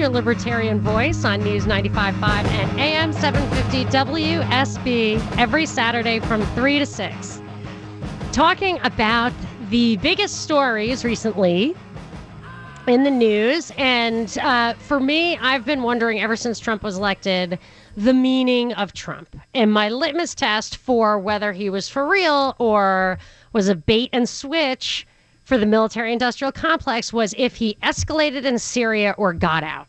Your libertarian voice on News 95.5 and AM 750 WSB every Saturday from 3 to 6. Talking about the biggest stories recently in the news. And uh, for me, I've been wondering ever since Trump was elected the meaning of Trump. And my litmus test for whether he was for real or was a bait and switch for the military industrial complex was if he escalated in Syria or got out.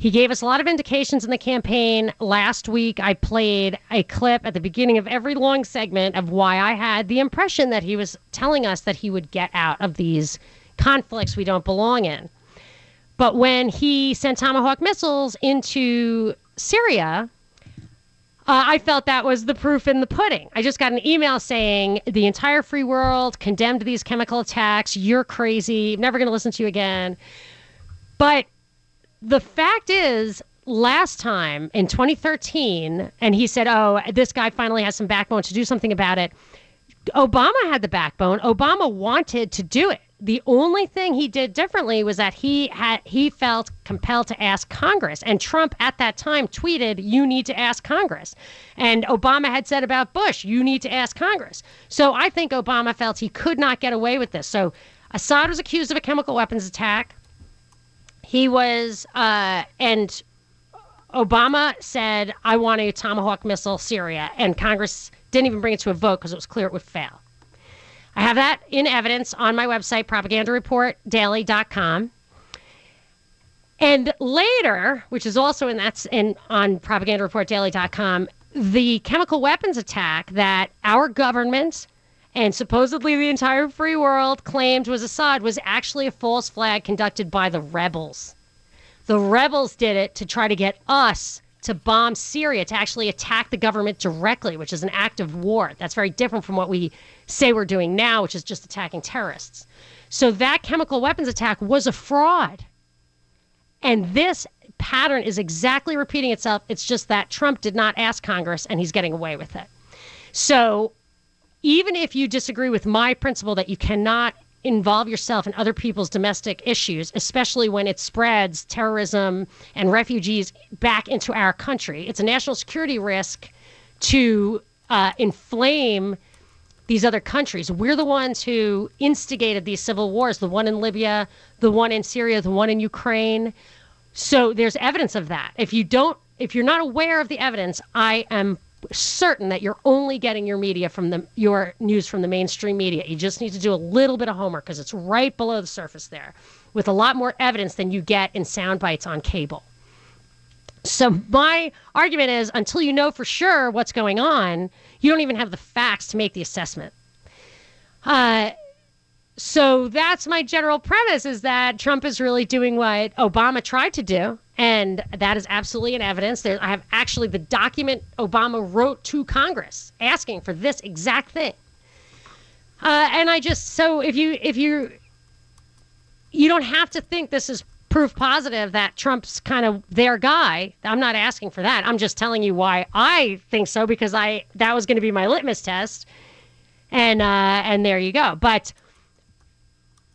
He gave us a lot of indications in the campaign. Last week, I played a clip at the beginning of every long segment of why I had the impression that he was telling us that he would get out of these conflicts we don't belong in. But when he sent Tomahawk missiles into Syria, uh, I felt that was the proof in the pudding. I just got an email saying the entire free world condemned these chemical attacks. You're crazy. I'm never going to listen to you again. But the fact is, last time in 2013, and he said, oh, this guy finally has some backbone to do something about it. Obama had the backbone. Obama wanted to do it the only thing he did differently was that he had he felt compelled to ask Congress. And Trump at that time tweeted, "You need to ask Congress." And Obama had said about Bush, "You need to ask Congress." So I think Obama felt he could not get away with this. So Assad was accused of a chemical weapons attack. He was, uh, and Obama said, "I want a Tomahawk missile Syria," and Congress didn't even bring it to a vote because it was clear it would fail. I have that in evidence on my website, propagandareportdaily.com. And later, which is also in that's in on propagandareportdaily.com, the chemical weapons attack that our government and supposedly the entire free world claimed was Assad was actually a false flag conducted by the rebels. The rebels did it to try to get us to bomb Syria, to actually attack the government directly, which is an act of war. That's very different from what we say we're doing now, which is just attacking terrorists. So that chemical weapons attack was a fraud. And this pattern is exactly repeating itself. It's just that Trump did not ask Congress and he's getting away with it. So even if you disagree with my principle that you cannot involve yourself in other people's domestic issues, especially when it spreads terrorism and refugees back into our country. It's a national security risk to uh, inflame these other countries. We're the ones who instigated these civil wars the one in Libya, the one in Syria, the one in Ukraine. So there's evidence of that. If you don't, if you're not aware of the evidence, I am certain that you're only getting your media from the your news from the mainstream media. You just need to do a little bit of homework because it's right below the surface there, with a lot more evidence than you get in sound bites on cable. So my argument is, until you know for sure what's going on, you don't even have the facts to make the assessment. Uh, so that's my general premise: is that Trump is really doing what Obama tried to do and that is absolutely an evidence. There, I have actually the document Obama wrote to Congress asking for this exact thing. Uh, and I just so if you if you you don't have to think this is proof positive that Trump's kind of their guy. I'm not asking for that. I'm just telling you why I think so because I that was going to be my litmus test, and uh, and there you go. But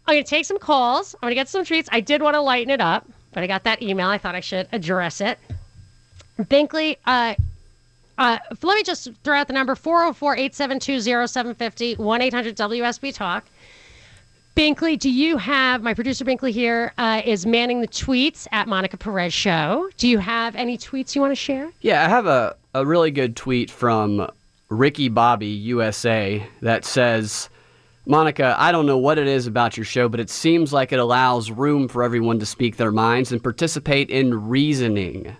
I'm going to take some calls. I'm going to get some treats. I did want to lighten it up but I got that email. I thought I should address it. Binkley, uh, uh, let me just throw out the number 404 872 0750 1 800 WSB Talk. Binkley, do you have my producer Binkley here uh, is manning the tweets at Monica Perez Show? Do you have any tweets you want to share? Yeah, I have a, a really good tweet from Ricky Bobby USA that says, Monica, I don't know what it is about your show, but it seems like it allows room for everyone to speak their minds and participate in reasoning.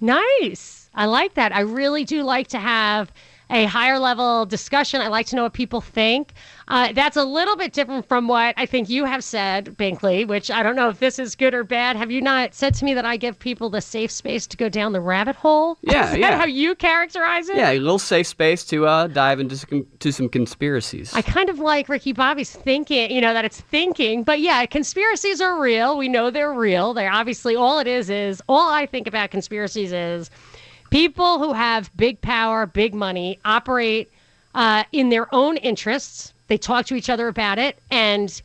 Nice. I like that. I really do like to have a higher level discussion. I like to know what people think. Uh, that's a little bit different from what I think you have said, Binkley, which I don't know if this is good or bad. Have you not said to me that I give people the safe space to go down the rabbit hole? Yeah, is that yeah. how you characterize it? Yeah, a little safe space to uh, dive into some, to some conspiracies. I kind of like Ricky Bobby's thinking, you know, that it's thinking. But yeah, conspiracies are real. We know they're real. They're obviously all it is is all I think about conspiracies is people who have big power, big money, operate uh, in their own interests. They talk to each other about it, and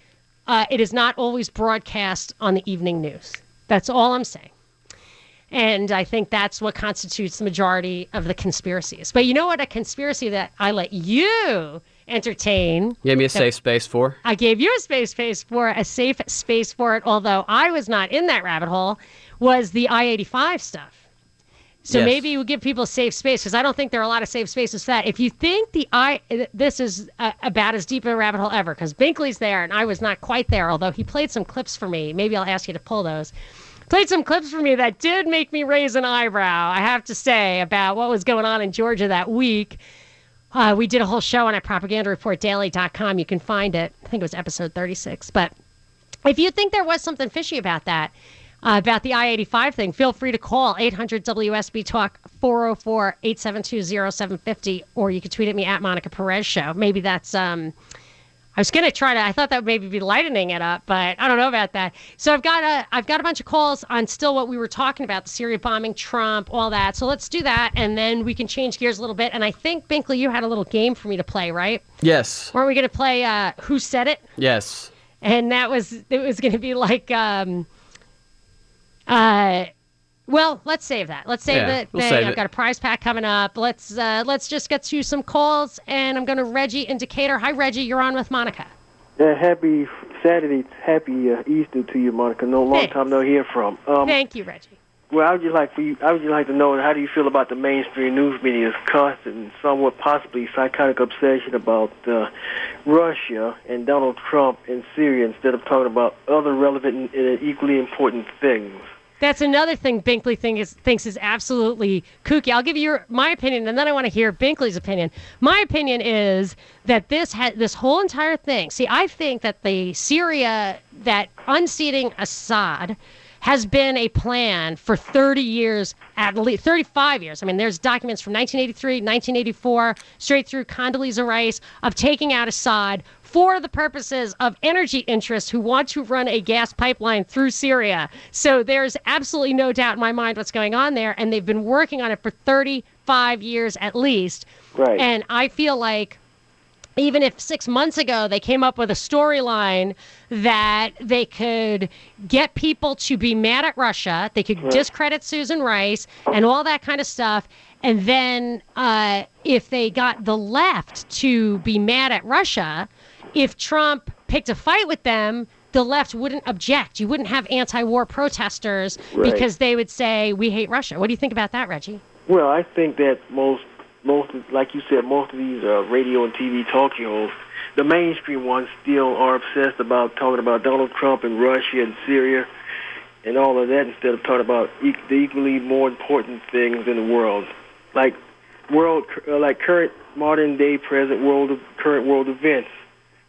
uh, it is not always broadcast on the evening news. That's all I'm saying. And I think that's what constitutes the majority of the conspiracies. But you know what? A conspiracy that I let you entertain. Gave me a safe space for. I gave you a space space for a safe space for it, although I was not in that rabbit hole, was the I 85 stuff. So Yes. maybe we give people a safe space because I don't think there are a lot of safe spaces for that. If you think the I this is uh, about as deep a rabbit hole ever, because Binkley's there and I was not quite there, although he played some clips for me. Maybe I'll ask you to pull those. Played some clips for me that did make me raise an eyebrow. I have to say about what was going on in Georgia that week. Uh, we did a whole show on it, propagandareportdaily.com. You can find it. I think it was episode 36. But if you think there was something fishy about that, uh, about the I 85 thing, feel free to call 800 WSB Talk 404 872 0750, or you can tweet at me at Monica Perez Show. Maybe that's. um I was gonna try to. I thought that would maybe be lightening it up, but I don't know about that. So I've got a I've got a bunch of calls on still what we were talking about the Syria bombing, Trump, all that. So let's do that, and then we can change gears a little bit. And I think Binkley, you had a little game for me to play, right? Yes. Weren't we gonna play uh, Who Said It? Yes. and that was it was going to be like um uh well let's save that let's save Yeah, it we'll thing. save i've it. got a prize pack coming up let's uh let's just get to some calls and i'm going to reggie in decatur hi reggie you're on with monica Yeah, happy Saturday, happy uh, Easter to you, Monica. No long Thanks. time no hear from. Um, thank you reggie well, I would just like for you. I would just like to know how do you feel about the mainstream news media's constant and somewhat possibly psychotic obsession about uh, Russia and Donald Trump and Syria instead of talking about other relevant and, and equally important things. That's another thing binkley is, thinks is absolutely kooky i'll give you your, my opinion and then i want to hear binkley's opinion my opinion is that this ha- this whole entire thing see i think that the syria that unseating assad has been a plan for 30 years, at least 35 years. I mean, there's documents from 1983, 1984, straight through Condoleezza Rice of taking out Assad for the purposes of energy interests who want to run a gas pipeline through Syria. So there's absolutely no doubt in my mind what's going on there, and they've been working on it for 35 years at least. Right. And I feel like even if six months ago they came up with a storyline that they could get people to be mad at Russia, they could discredit Susan Rice and all that kind of stuff. And then uh, if they got the left to be mad at Russia, if Trump picked a fight with them, the left wouldn't object. You wouldn't have anti war protesters Right. because they would say, We hate Russia. What do you think about that, Reggie? Well, I think that most, most, like you said, most of these uh, radio and TV talk shows, the mainstream ones still are obsessed about talking about Donald Trump and Russia and Syria and all of that instead of talking about e- the equally more important things in the world, like world, uh, like current modern day, present world, current world events.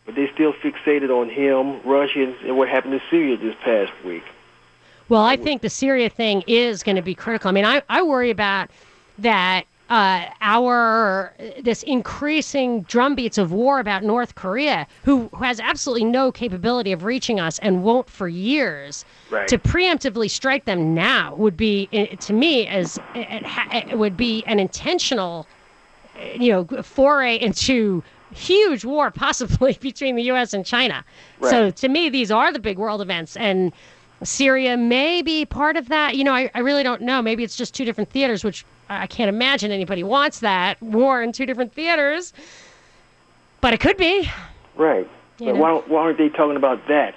But they still fixated on him, Russia, and- what happened to Syria this past week. Well, I think the Syria thing is going to be critical. I mean, I, I worry about that uh, our this increasing drumbeats of war about North Korea, who, who has absolutely no capability of reaching us and won't for years. Right. To preemptively strike them now would be, eh, to me, as it, it would be an intentional, eh, you know, foray into huge war, possibly between the U.S. and China. So to me, these are the big world events, and Syria may be part of that. You know, I, I really don't know. Maybe it's just two different theaters, which I I can't imagine anybody wants that war in two different theaters. But it could be. Right. You But know. why, why aren't they talking about that?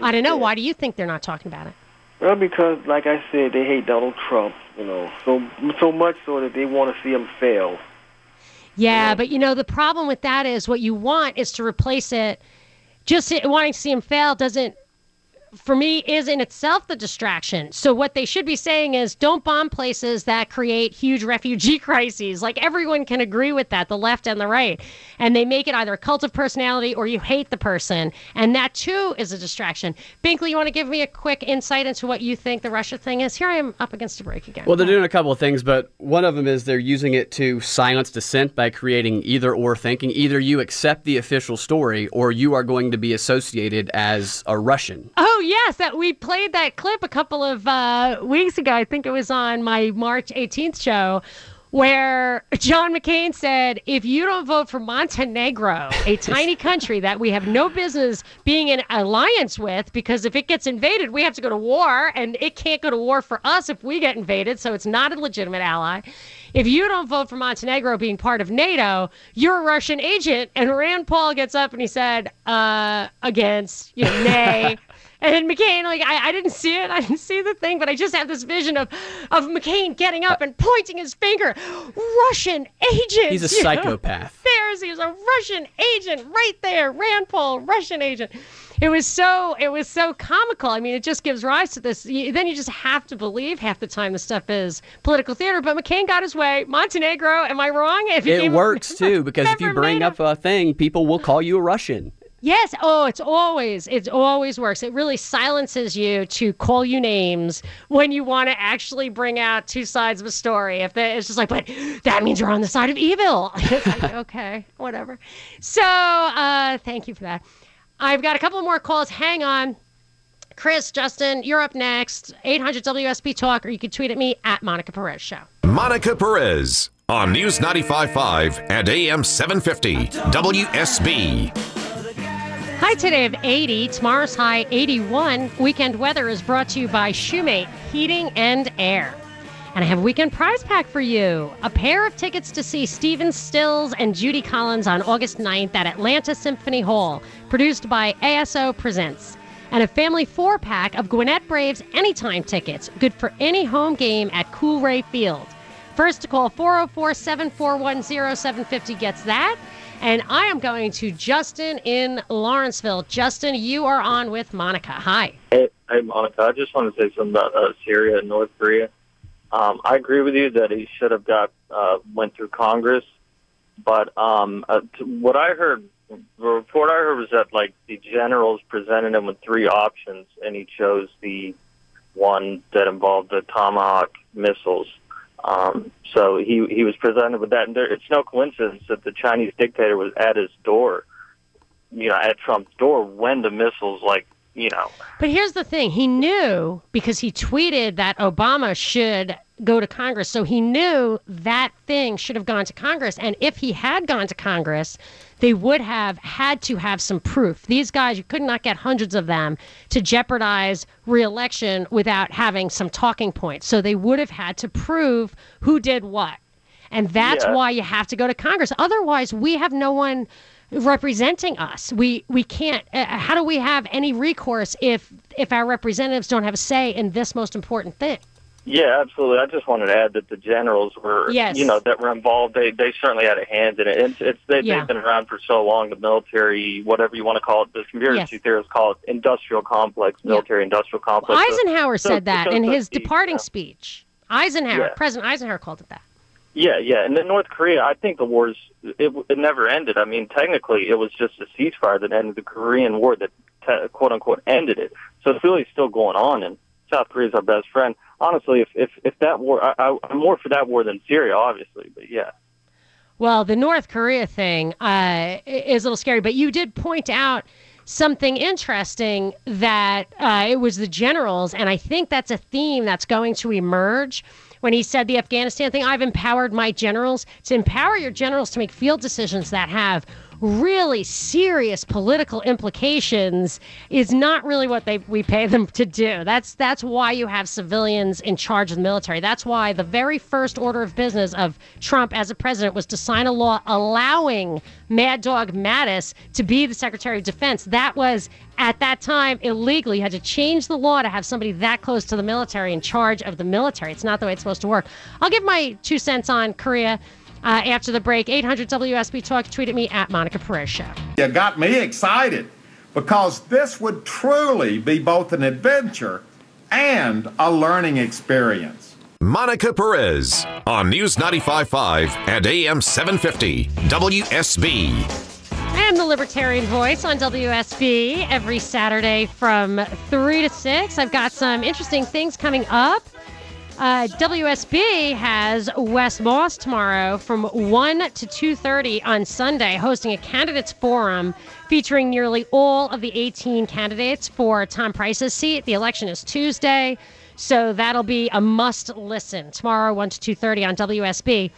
I don't know. Why do you think they're not talking about it? Well, because, like I said, they hate Donald Trump. You know, so so much so that they want to see him fail. Yeah, but you know the problem with that is what you want is to replace it. Just wanting to see him fail doesn't for me, is in itself the distraction. So, what they should be saying is don't bomb places that create huge refugee crises. Like, everyone can agree with that, the left and the right. And they make it either a cult of personality or you hate the person. And that, too, is a distraction. Binkley, you want to give me a quick insight into what you think the Russia thing is? Here I am up against a break again. Well, they're doing a couple of things, but one of them is they're using it to silence dissent by creating either or thinking. Either you accept the official story or you are going to be associated as a Russian. Oh yes, that we played that clip a couple of uh, weeks ago. I think it was on my March 18th show, where John McCain said, "If you don't vote for Montenegro, a tiny country that we have no business being in alliance with, because if it gets invaded, we have to go to war, and it can't go to war for us if we get invaded, so it's not a legitimate ally." If you don't vote for Montenegro being part of NATO, you're a Russian agent. And Rand Paul gets up and he said, uh, against, you know, nay. And McCain, like I, I didn't see it, I didn't see the thing, but I just have this vision of of McCain getting up and pointing his finger, Russian agent. He's a you know? psychopath. There's he was a Russian agent right there, Rand Paul, Russian agent. It was so it was so comical. I mean, it just gives rise to this. You, then you just have to believe half the time the stuff is political theater. But McCain got his way. Montenegro, am I wrong? It gave- works too because if you bring up a thing, people will call you a Russian. Yes. Oh, it's always it always works. It really silences you to call you names when you want to actually bring out two sides of a story. If they, it's just like, but that means you're on the side of evil. It's like, okay, whatever. So, uh, thank you for that. I've got a couple more calls. Hang on. Chris, Justin, you're up next. 800 WSB Talk, or you can tweet at me at Monica Perez Show. Monica Perez on News 95.5 and AM 750 WSB. High today of 80, tomorrow's high 81. Weekend weather is brought to you by Shoemate Heating and Air. And I have a weekend prize pack for you. A pair of tickets to see Stephen Stills and Judy Collins on August 9th at Atlanta Symphony Hall, produced by ASO Presents. And a family four pack of Gwinnett Braves anytime tickets, good for any home game at Coolray Field. First to call 404 741 0750 gets that. And I am going to Justin in Lawrenceville. Justin, you are on with Monica. Hi. Hey, hey, Monica. I just want to say something about uh, Syria and North Korea. Um, I agree with you that he should have got uh, went through Congress, but um, uh, what I heard, the report I heard was that like the generals presented him with three options, and he chose the one that involved the Tomahawk missiles. Um, so he he was presented with that, and there, it's no coincidence that the Chinese dictator was at his door, you know, at Trump's door when the missiles like you know. But here's the thing. He knew because he tweeted that Obama should go to Congress. So he knew that thing should have gone to Congress. And if he had gone to Congress, they would have had to have some proof. These guys, you could not get hundreds of them to jeopardize reelection without having some talking points. So they would have had to prove who did what. And that's Yeah. why you have to go to Congress. Otherwise, we have no one representing us. We we can't. Uh, how do we have any recourse if if our representatives don't have a say in this most important thing? Yeah, absolutely. I just wanted to add that the generals were, Yes. you know, that were involved. They they certainly had a hand in it. It's, it's they, Yeah. they've been around for so long. The military, whatever you want to call it, the conspiracy Yes. theorists call it industrial complex, military industrial complex. So- Eisenhower so- said that so- in his departing yeah. speech. Eisenhower, Yeah. President Eisenhower called it that. Yeah, yeah. And then North Korea, I think the war's it, it never ended. I mean, technically, it was just a ceasefire that ended the Korean War that te- quote unquote ended it. So it's really still going on, and South Korea's our best friend. Honestly, if if if that war, I, I'm more for that war than Syria, obviously. But yeah. Well, the North Korea thing uh, is a little scary, but you did point out something interesting that uh, it was the generals, and I think that's a theme that's going to emerge. When he said the Afghanistan thing, I've empowered my generals to empower your generals to make field decisions that have really serious political implications is not really what they we pay them to do. That's that's why you have civilians in charge of the military. That's why the very first order of business of Trump as a president was to sign a law allowing Mad Dog Mattis to be the Secretary of Defense. That was at that time illegal. You had to change the law to have somebody that close to the military in charge of the military. It's not the way it's supposed to work. I'll give my two cents on Korea. Uh, after the break, 800 WSB Talk, tweet at me at Monica Perez Show. You got me excited. because this would truly be both an adventure and a learning experience. Monica Perez on News 95.5 and AM 750 WSB. I am the Libertarian Voice on WSB every Saturday from 3 to 6. I've got some interesting things coming up. Uh, WSB has Wes Moss tomorrow from 1 to 2.30 on Sunday hosting a candidates forum featuring nearly all of the 18 candidates for Tom Price's seat. The election is Tuesday. So that'll be a must listen tomorrow, 1 to 2.30 on WSB.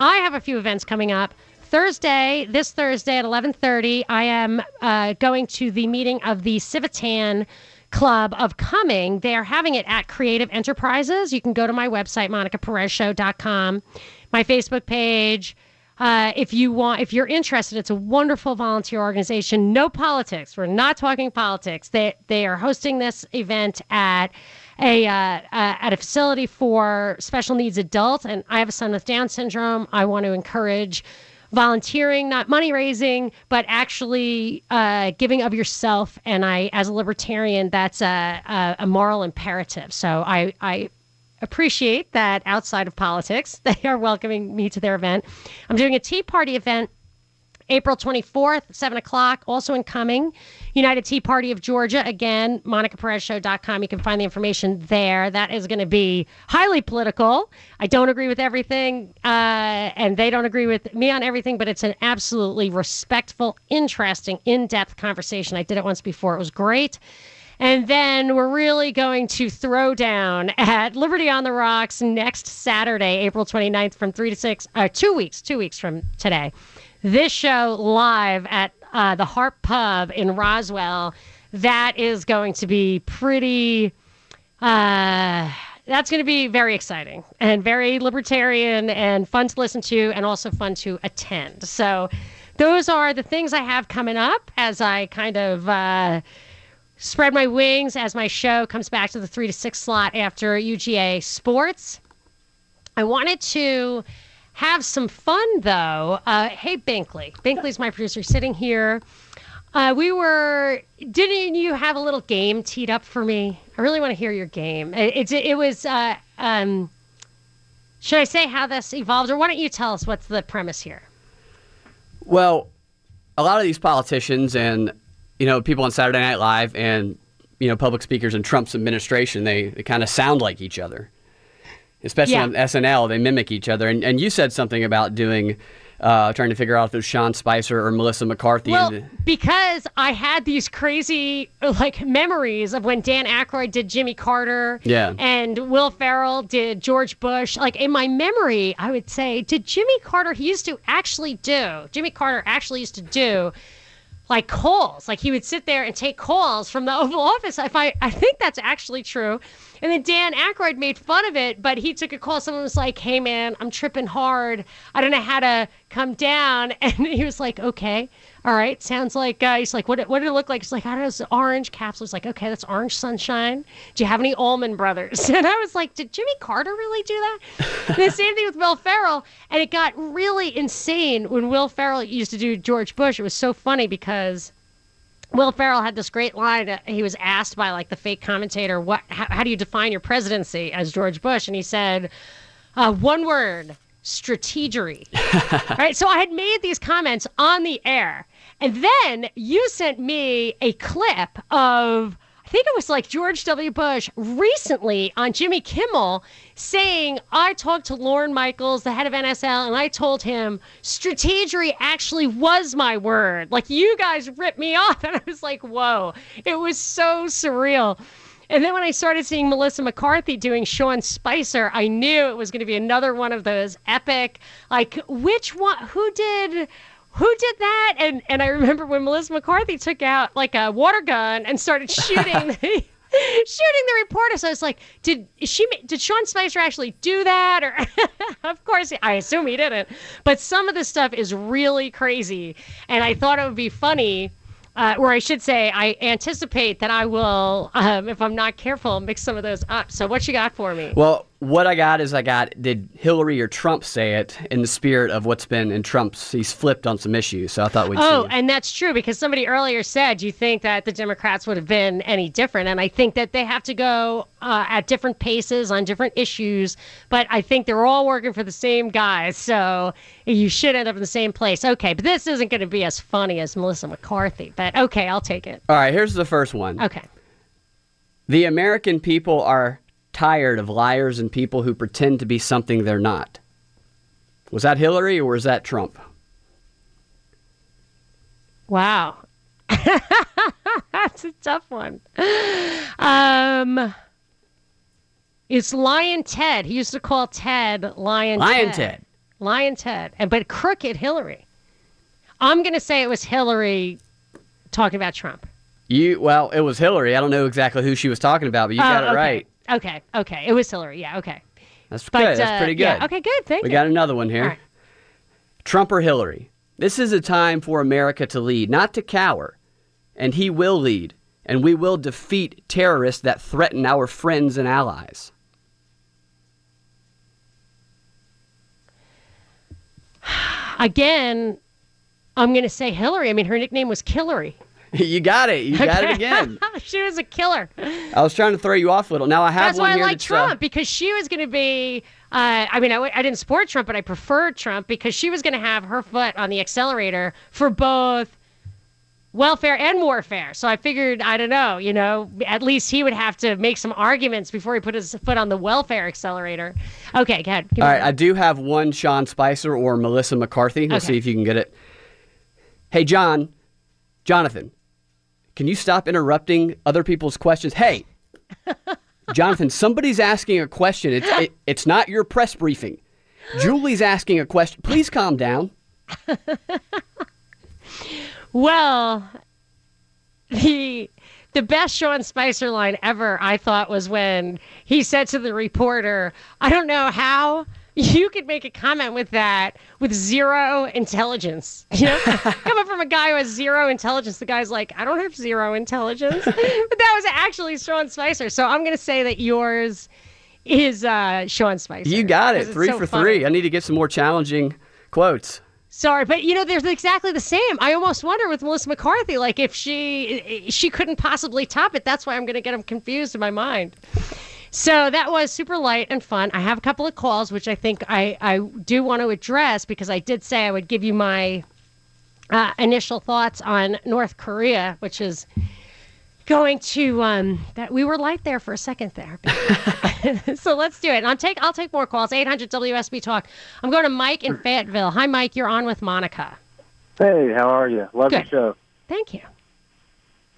I have a few events coming up. Thursday, this Thursday at 11:30, I am uh, going to the meeting of the Civitan Club of Coming. They are having it at Creative Enterprises. You can go to my website, monicaperezshow.com, my Facebook page. Uh, if you want, if you're interested, it's a wonderful volunteer organization. No politics. We're not talking politics. They they are hosting this event at a uh, uh, at a facility for special needs adults, and I have a son with Down syndrome. I want to encourage volunteering, not money raising, but actually uh, giving of yourself. And I, as a libertarian, that's a, a, a moral imperative. So I, I appreciate that outside of politics, they are welcoming me to their event. I'm doing a Tea Party event April 24th, 7 o'clock, also in Cumming. United Tea Party of Georgia. Again, monicaperezshow.com. You can find the information there. That is going to be highly political. I don't agree with everything, uh, and they don't agree with me on everything, but it's an absolutely respectful, interesting, in depth conversation. I did it once before, it was great. And then we're really going to throw down at Liberty on the Rocks next Saturday, April 29th from 3 to 6, uh, two weeks, two weeks from today this show live at uh, the Harp Pub in Roswell. That is going to be pretty. Uh, that's going to be very exciting and very libertarian and fun to listen to and also fun to attend. So, those are the things I have coming up as I kind of uh, spread my wings as my show comes back to the three to six slot after UGA Sports. I wanted to have some fun though. Uh, hey, Binkley. Binkley's my producer sitting here. Uh, we were. Didn't you have a little game teed up for me? I really want to hear your game. It, it, it was. Uh, um, should I say how this evolved, or why don't you tell us what's the premise here? Well, a lot of these politicians and you know people on Saturday Night Live and you know public speakers in Trump's administration, they, they kind of sound like each other especially yeah. on SNL, they mimic each other. And, and you said something about doing, uh, trying to figure out if it was Sean Spicer or Melissa McCarthy. Well, the- because I had these crazy like memories of when Dan Aykroyd did Jimmy Carter, yeah, and Will Ferrell did George Bush. Like in my memory, I would say, did Jimmy Carter? He used to actually do. Jimmy Carter actually used to do like calls. Like he would sit there and take calls from the Oval Office. If I, I think that's actually true. And then Dan Aykroyd made fun of it, but he took a call. Someone was like, "Hey man, I'm tripping hard. I don't know how to come down." And he was like, "Okay, all right, sounds like." Uh, he's like, "What? What did it look like?" He's like, "I don't know. It's orange capsule." He's like, "Okay, that's orange sunshine. Do you have any Allman Brothers?" And I was like, "Did Jimmy Carter really do that?" the same thing with Will Ferrell, and it got really insane when Will Ferrell used to do George Bush. It was so funny because Will Ferrell had this great line. He was asked by like the fake commentator, "What? How, how do you define your presidency as George Bush?" And he said, uh, "One word: strategery." right. So I had made these comments on the air, and then you sent me a clip of I think it was like George W. Bush recently on Jimmy Kimmel saying, I talked to Lorne Michaels, the head of NSL, and I told him strategery actually was my word. Like, you guys ripped me off. And I was like, whoa. It was so surreal. And then when I started seeing Melissa McCarthy doing Sean Spicer, I knew it was going to be another one of those epic, like, which one, who did who did that? And and I remember when Melissa McCarthy took out like a water gun and started shooting the, shooting the reporter. So I was like, did she? Did Sean Spicer actually do that? Or of course, I assume he didn't. But some of the stuff is really crazy, and I thought it would be funny. Uh, or I should say, I anticipate that I will, um, if I'm not careful, mix some of those up. So, what you got for me? Well, what I got is I got did Hillary or Trump say it in the spirit of what's been in Trump's he's flipped on some issues. So I thought we'd Oh, and that's true because somebody earlier said, you think that the Democrats would have been any different?" And I think that they have to go uh, at different paces on different issues. But I think they're all working for the same guys, so you should end up in the same place. Okay, but this isn't going to be as funny as Melissa McCarthy. But okay, I'll take it. All right, here's the first one. Okay. The American people are tired of liars and people who pretend to be something they're not. Was that Hillary or was that Trump? Wow. That's a tough one. Um, it's Lyin' Ted. He used to call Ted Lion Lyin' Ted. Lyin' Ted. And but crooked Hillary. I'm gonna say it was Hillary talking about Trump. You well, it was Hillary. I don't know exactly who she was talking about, but you got Oh, it okay. right. Okay, okay. It was Hillary. Yeah, okay. That's But, good. That's uh, pretty good. yeah, okay, good. Thank we you. We got another one here. Right. Trump or Hillary? This is a time for America to lead, not to cower. And he will lead, and we will defeat terrorists that threaten our friends and allies. Again, I'm gonna say Hillary. I mean, her nickname was Killary. you got it. You got it again. she was a killer. I was trying to throw you off a little. Now I have That's one why I like uh, Trump because she was going to be. Uh, I mean, I, I didn't support Trump, but I preferred Trump because she was going to have her foot on the accelerator for both welfare and warfare. So I figured, I don't know, you know, at least he would have to make some arguments before he put his foot on the welfare accelerator. Okay, go ahead. All right. I do have one Sean Spicer or Melissa McCarthy. Let's Okay. see if you can get it. Hey, John, Jonathan, can you stop interrupting other people's questions? Hey, Jonathan, somebody's asking a question. It's it, it's not your press briefing. Julie's asking a question. Please calm down. Well, the the best Sean Spicer line ever, I thought, was when he said to the reporter, "I don't know how." You could make a comment with that with zero intelligence. You know, coming from a guy who has zero intelligence, the guy's like, I don't have zero intelligence. but that was actually Sean Spicer. So I'm going to say that yours is uh, Sean Spicer. You got it. Three so for funny. three. I need to get some more challenging quotes. Sorry, but you know, they're exactly the same. I almost wonder with Melissa McCarthy, like if she she couldn't possibly top it. That's why I'm going to get them confused in my mind. So that was super light and fun. I have a couple of calls, which I think I, I do want to address because I did say I would give you my uh, initial thoughts on North Korea, which is going to um, that we were light there for a second there. so let's do it. And I'll take I'll take more calls. 800 WSB Talk. I'm going to Mike in Fayetteville. Hi, Mike. You're on with Monica. Hey, how are you? Love Good. the show. Thank you.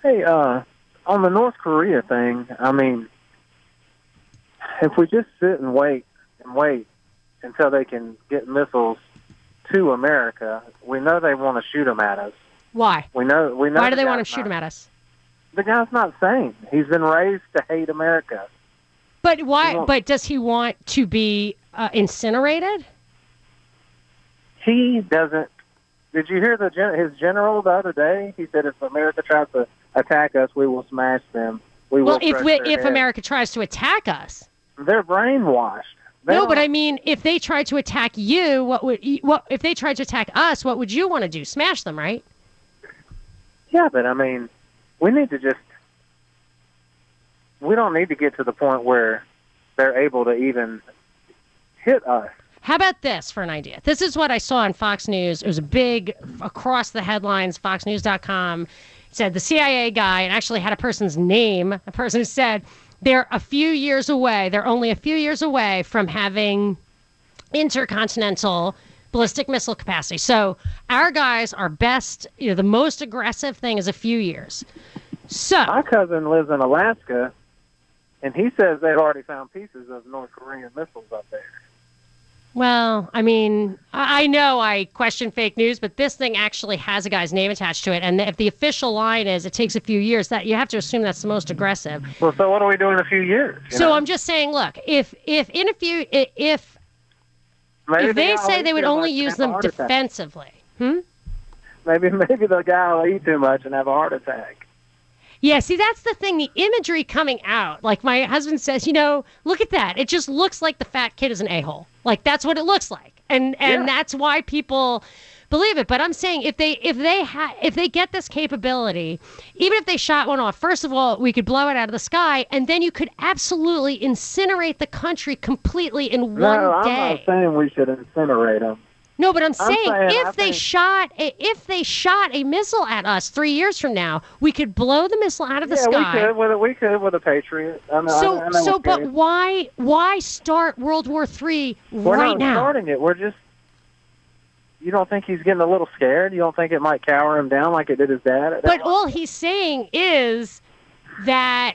Hey, uh, on the North Korea thing, I mean, if we just sit and wait and wait until they can get missiles to America, we know they want to shoot them at us. Why? We know. We know. Why do the they want to shoot not- him at us? The guy's not sane. He's been raised to hate America. But why? But does he want to be uh, incinerated? He doesn't. Did you hear the gen- his general the other day? He said if America tries to attack us, we will smash them. We Well, if we, if heads." America tries to attack us, they're brainwashed. They no. But I mean, if they tried to attack you, what would what if they tried to attack us? What would you want to do? Smash them, right? Yeah, but I mean, we need to just. We don't need to get to the point where they're able to even hit us. How about this for an idea? This is what I saw on Fox News. It was a big across the headlines. FoxNews.com said the CIA guy, and actually had a person's name. A person who said they're a few years away. They're only a few years away from having intercontinental ballistic missile capacity. So our guys are best. You know, the most aggressive thing is a few years. So My cousin lives in Alaska, and he says they've already found pieces of North Korean missiles up there. Well, I mean, I know I question fake news, but this thing actually has a guy's name attached to it. And if the official line is it takes a few years, that you have to assume that's the most aggressive. Well, so what do we do in a few years? So know? I'm just saying, look, if if in a few if Maybe if the they say they would only use them defensively, hmm? Maybe maybe the guy will eat too much and have a heart attack. Yeah, see, that's the thing. The imagery coming out, like my husband says, you know, look at that. It just looks like the fat kid is an a hole. Like that's what it looks like, and and Yeah. that's why people believe it. But I'm saying if they if they ha- if they get this capability, even if they shot one off, first of all, we could blow it out of the sky, and then you could absolutely incinerate the country completely in one no, I'm day. not saying we should incinerate them. No, but I'm I'm saying, saying, if I they shot if they shot a missile at us three years from now, we could blow the missile out of the yeah, sky. we could with a we could with a Patriot. I So, I, so, but why, why start World War Three we're right not now? starting it. We're just. You don't think he's getting a little scared? You don't think it might cower him down like it did his dad? But all he's saying is that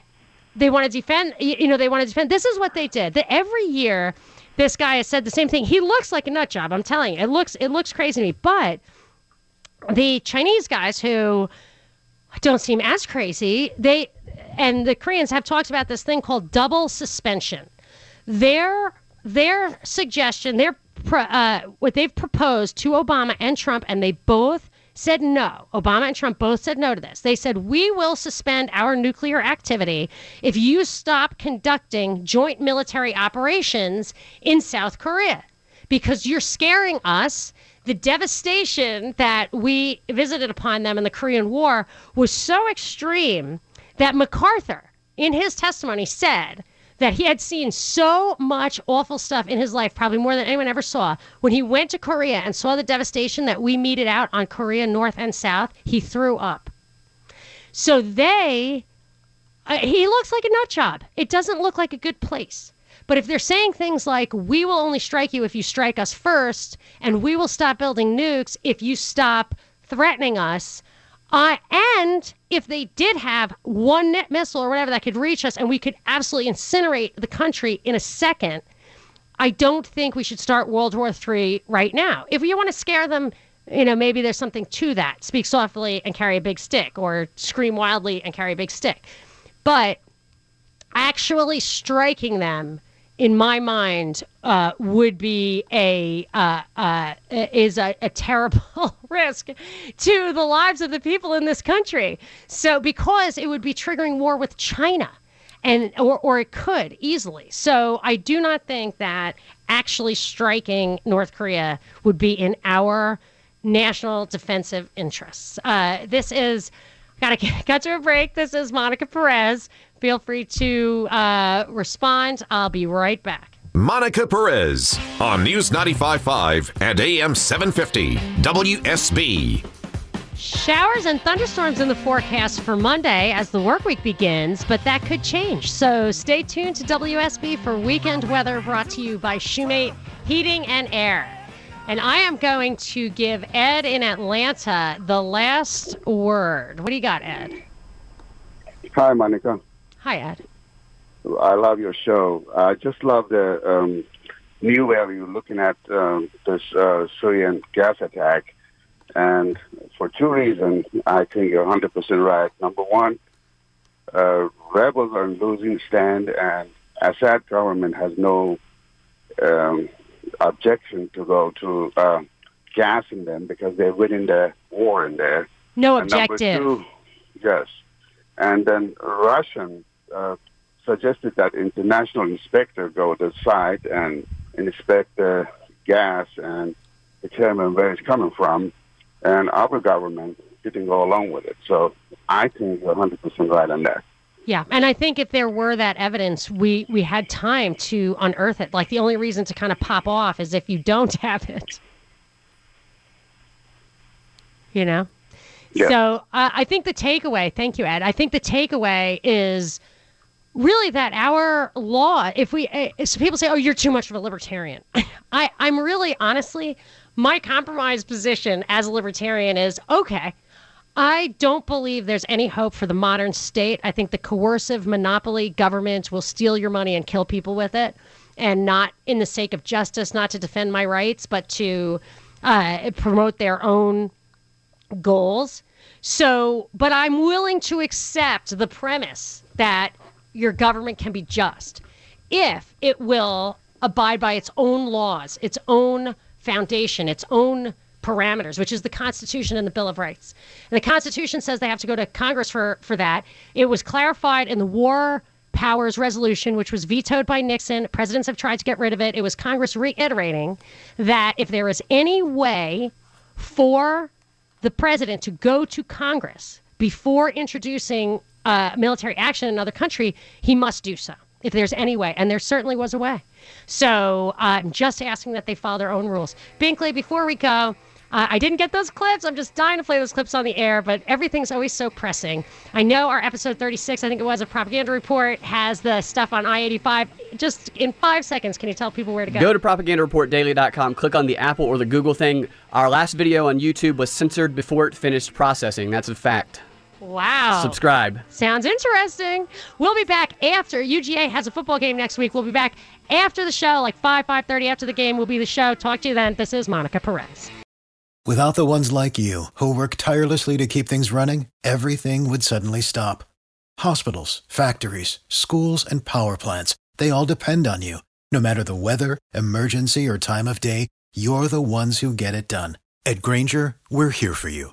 they want to defend. You know, they want to defend. This is what they did. That every year, this guy has said the same thing. He looks like a nut job. I'm telling you, it looks it looks crazy to me. But the Chinese guys who don't seem as crazy, they and the Koreans have talked about this thing called double suspension. Their their suggestion, their uh, what they've proposed to Obama and Trump, and they both said no. Obama and Trump both said no to this. They said we will suspend our nuclear activity if you stop conducting joint military operations in South Korea because you're scaring us. The devastation that we visited upon them in the Korean War was so extreme that MacArthur, in his testimony, said that he had seen so much awful stuff in his life, probably more than anyone ever saw. When he went to Korea and saw the devastation that we meted out on Korea North and South, he threw up. So they, uh, he looks like a nut job. It doesn't look like a good place. But if they're saying things like, we will only strike you if you strike us first, and we will stop building nukes if you stop threatening us, uh, and if they did have one net missile or whatever that could reach us and we could absolutely incinerate the country in a second, I don't think we should start World War III right now. If you want to scare them, you know, maybe there's something to that. Speak softly and carry a big stick, or scream wildly and carry a big stick. But actually striking them in my mind uh, would be a uh, uh, is a, a terrible risk to the lives of the people in this country. So because it would be triggering war with China, and or or it could easily. So I do not think that actually striking North Korea would be in our national defensive interests. Uh, this is got to got to a break. This is Monica Perez. Feel free to uh, respond. I'll be right back. Monica Perez on News 95.5 and AM 750 WSB. Showers and thunderstorms in the forecast for Monday as the work week begins, but that could change. So stay tuned to WSB for weekend weather brought to you by Shoemate Heating and Air. And I am going to give Ed in Atlanta the last word. What do you got, Ed? Hi, Monica. Hi, Ed. I love your show. I just love the um, new way you're looking at um, this uh, Syrian gas attack. And for two reasons, I think you're 100% right. Number one, uh, rebels are losing stand, and Assad government has no um, objection to go to uh, gassing them because they're winning the war in there. No And number objective. two, yes. And then Russian uh, suggested that international inspector go to the site and inspect the gas and determine where it's coming from. And our government didn't go along with it. So I think you're 100% right on that. Yeah, and I think if there were that evidence, we we had time to unearth it. Like the only reason to kind of pop off is if you don't have it. You know. Yeah. So uh, I think the takeaway. Thank you, Ed. I think the takeaway is really that our law. If we, uh, so people say, "Oh, you're too much of a libertarian." I I'm really honestly, my compromise position as a libertarian is okay. I don't believe there's any hope for the modern state. I think the coercive monopoly government will steal your money and kill people with it, and not in the sake of justice, not to defend my rights, but to uh, promote their own goals. So, but I'm willing to accept the premise that your government can be just if it will abide by its own laws, its own foundation, its own parameters, which is the Constitution and the Bill of Rights. And the Constitution says they have to go to Congress for, for that. It was clarified in the War Powers Resolution, which was vetoed by Nixon. Presidents have tried to get rid of it. It was Congress reiterating that if there is any way for the president to go to Congress before introducing uh, military action in another country, he must do so if there's any way. And there certainly was a way. So uh, I'm just asking that they follow their own rules. Binkley, before we go, uh, I didn't get those clips. I'm just dying to play those clips on the air, but everything's always so pressing. I know our episode 36, I think it was a propaganda report, has the stuff on I 85. Just in five seconds, can you tell people where to go? Go to propagandareportdaily.com, click on the Apple or the Google thing. Our last video on YouTube was censored before it finished processing. That's a fact. Wow. Subscribe. Sounds interesting. We'll be back after UGA has a football game next week. We'll be back after the show, like 5, 5.30 after the game will be the show. Talk to you then. This is Monica Perez. Without the ones like you, who work tirelessly to keep things running, everything would suddenly stop. Hospitals, factories, schools, and power plants, they all depend on you. No matter the weather, emergency, or time of day, you're the ones who get it done. At Grainger, we're here for you